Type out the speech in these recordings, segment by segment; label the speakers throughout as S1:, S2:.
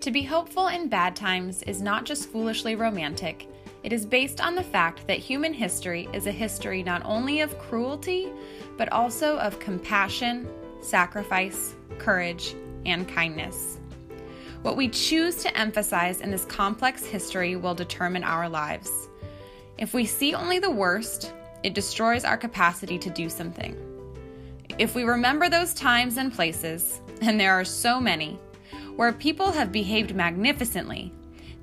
S1: To be hopeful in bad times is not just foolishly romantic, it is based on the fact that human history is a history not only of cruelty, but also of compassion, sacrifice, courage, and kindness. What we choose to emphasize in this complex history will determine our lives. If we see only the worst, it destroys our capacity to do something. If we remember those times and places, and there are so many, where people have behaved magnificently,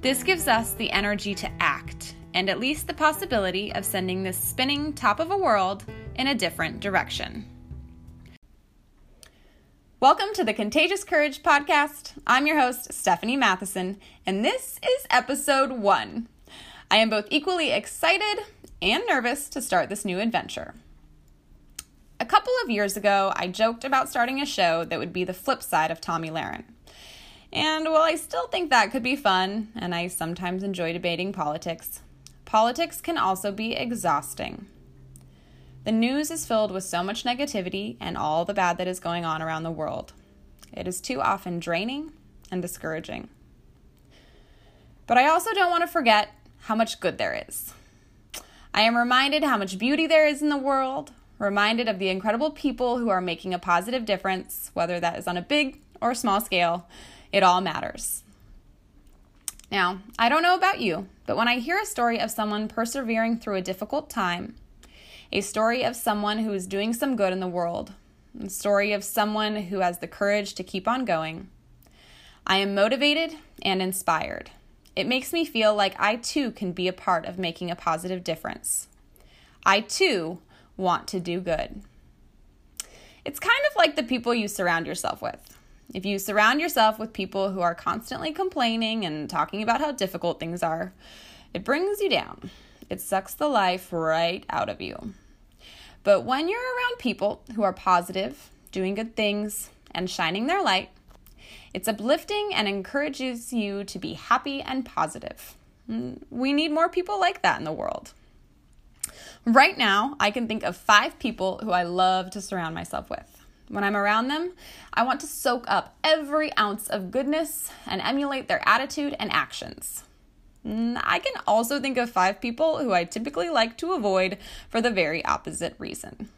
S1: this gives us the energy to act and at least the possibility of sending this spinning top of a world in a different direction. Welcome to the Contagious Courage Podcast. I'm your host, Stephanie Matheson, and this is episode one. I am both equally excited and nervous to start this new adventure. A couple of years ago, I joked about starting a show that would be the flip side of Tomi Lahren. And while I still think that could be fun, and I sometimes enjoy debating politics, politics can also be exhausting. The news is filled with so much negativity and all the bad that is going on around the world. It is too often draining and discouraging. But I also don't want to forget how much good there is. I am reminded how much beauty there is in the world, reminded of the incredible people who are making a positive difference, whether that is on a big or small scale, it all matters. Now, I don't know about you, but when I hear a story of someone persevering through a difficult time, a story of someone who is doing some good in the world, a story of someone who has the courage to keep on going, I am motivated and inspired. It makes me feel like I too can be a part of making a positive difference. I too want to do good. It's kind of like the people you surround yourself with. If you surround yourself with people who are constantly complaining and talking about how difficult things are, it brings you down. It sucks the life right out of you. But when you're around people who are positive, doing good things, and shining their light, it's uplifting and encourages you to be happy and positive. Mm, we need more people like that in the world. Right now, I can think of five people who I love to surround myself with. When I'm around them, I want to soak up every ounce of goodness and emulate their attitude and actions. Mm, I can also think of five people who I typically like to avoid for the very opposite reason.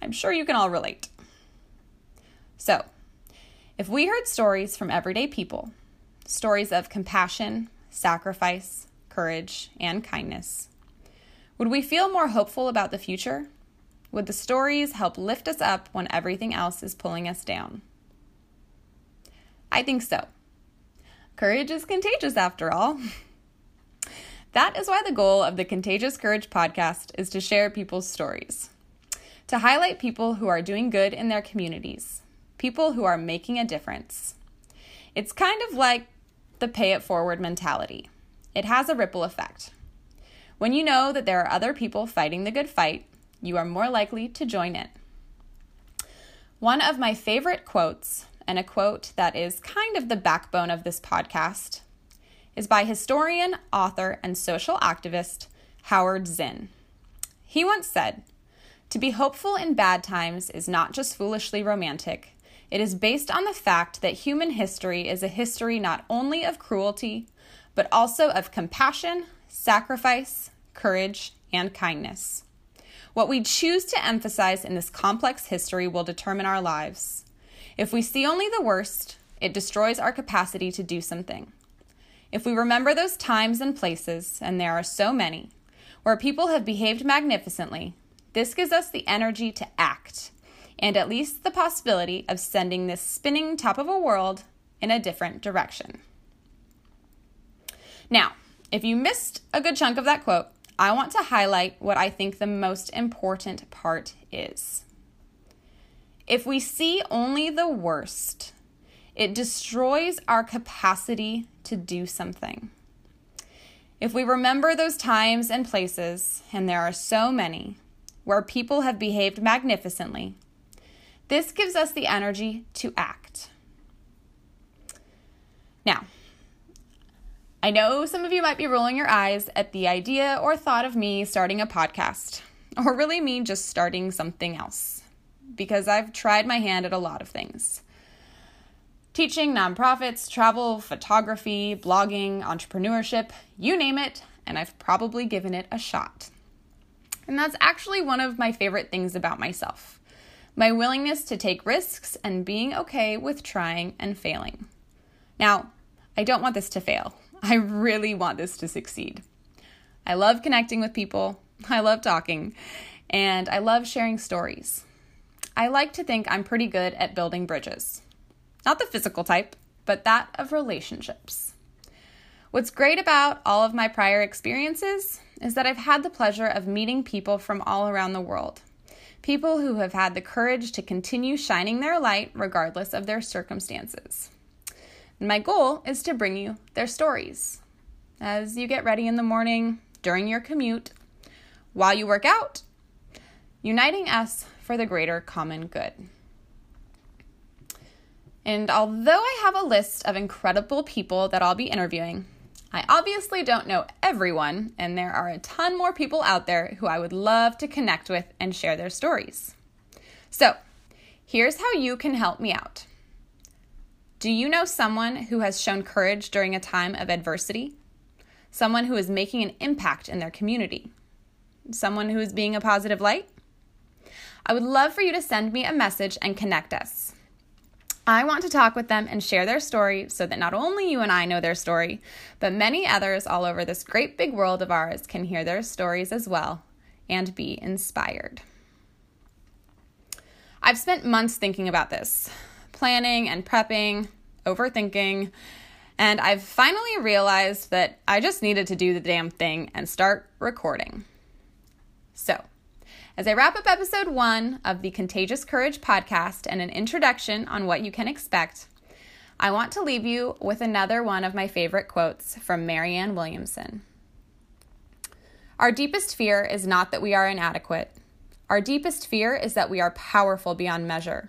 S1: I'm sure you can all relate. So, if we heard stories from everyday people, stories of compassion, sacrifice, courage, and kindness, would we feel more hopeful about the future? Would the stories help lift us up when everything else is pulling us down? I think so. Courage is contagious, after all. that is why the goal of the Contagious Courage podcast is to share people's stories, to highlight people who are doing good in their communities, people who are making a difference. It's kind of like the pay it forward mentality, it has a ripple effect. When you know that there are other people fighting the good fight, you are more likely to join it. One of my favorite quotes, and a quote that is kind of the backbone of this podcast, is by historian, author, and social activist Howard Zinn. He once said, To be hopeful in bad times is not just foolishly romantic, it is based on the fact that human history is a history not only of cruelty, but also of compassion, sacrifice, courage, and kindness. What we choose to emphasize in this complex history will determine our lives. If we see only the worst, it destroys our capacity to do something. If we remember those times and places, and there are so many, where people have behaved magnificently, this gives us the energy to act, and at least the possibility of sending this spinning top of a world in a different direction. Now, if you missed a good chunk of that quote, I want to highlight what I think the most important part is. If we see only the worst, it destroys our capacity to do something. If we remember those times and places, and there are so many, where people have behaved magnificently, this gives us the energy to act. Now, I know some of you might be rolling your eyes at the idea or thought of me starting a podcast, or really me just starting something else, because I've tried my hand at a lot of things. Teaching, nonprofits, travel, photography, blogging, entrepreneurship, you name it, and I've probably given it a shot. And that's actually one of my favorite things about myself my willingness to take risks and being okay with trying and failing. Now, I don't want this to fail. I really want this to succeed. I love connecting with people, I love talking, and I love sharing stories. I like to think I'm pretty good at building bridges. Not the physical type, but that of relationships. What's great about all of my prior experiences is that I've had the pleasure of meeting people from all around the world. People who have had the courage to continue shining their light regardless of their circumstances. And my goal is to bring you their stories. As you get ready in the morning, during your commute, while you work out, uniting us for the greater common good. And although I have a list of incredible people that I'll be interviewing, I obviously don't know everyone, and there are a ton more people out there who I would love to connect with and share their stories. So, here's how you can help me out. Do you know someone who has shown courage during a time of adversity? Someone who is making an impact in their community? Someone who is being a positive light? I would love for you to send me a message and connect us. I want to talk with them and share their story so that not only you and I know their story, but many others all over this great big world of ours can hear their stories as well and be inspired. I've spent months thinking about this, planning and prepping, overthinking, and I've finally realized that I just needed to do the damn thing and start recording. So, as I wrap up episode one of the Contagious Courage podcast and an introduction on what you can expect, I want to leave you with another one of my favorite quotes from Marianne Williamson. Our deepest fear is not that we are inadequate. Our deepest fear is that we are powerful beyond measure.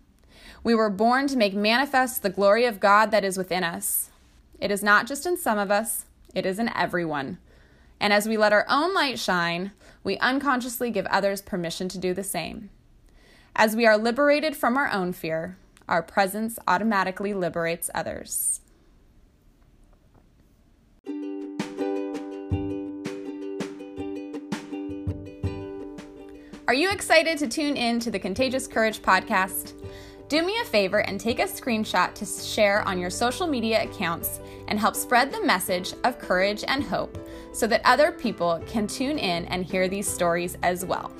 S1: We were born to make manifest the glory of God that is within us. It is not just in some of us, it is in everyone. And as we let our own light shine, we unconsciously give others permission to do the same. As we are liberated from our own fear, our presence automatically liberates others. Are you excited to tune in to the Contagious Courage podcast? Do me a favor and take a screenshot to share on your social media accounts and help spread the message of courage and hope so that other people can tune in and hear these stories as well.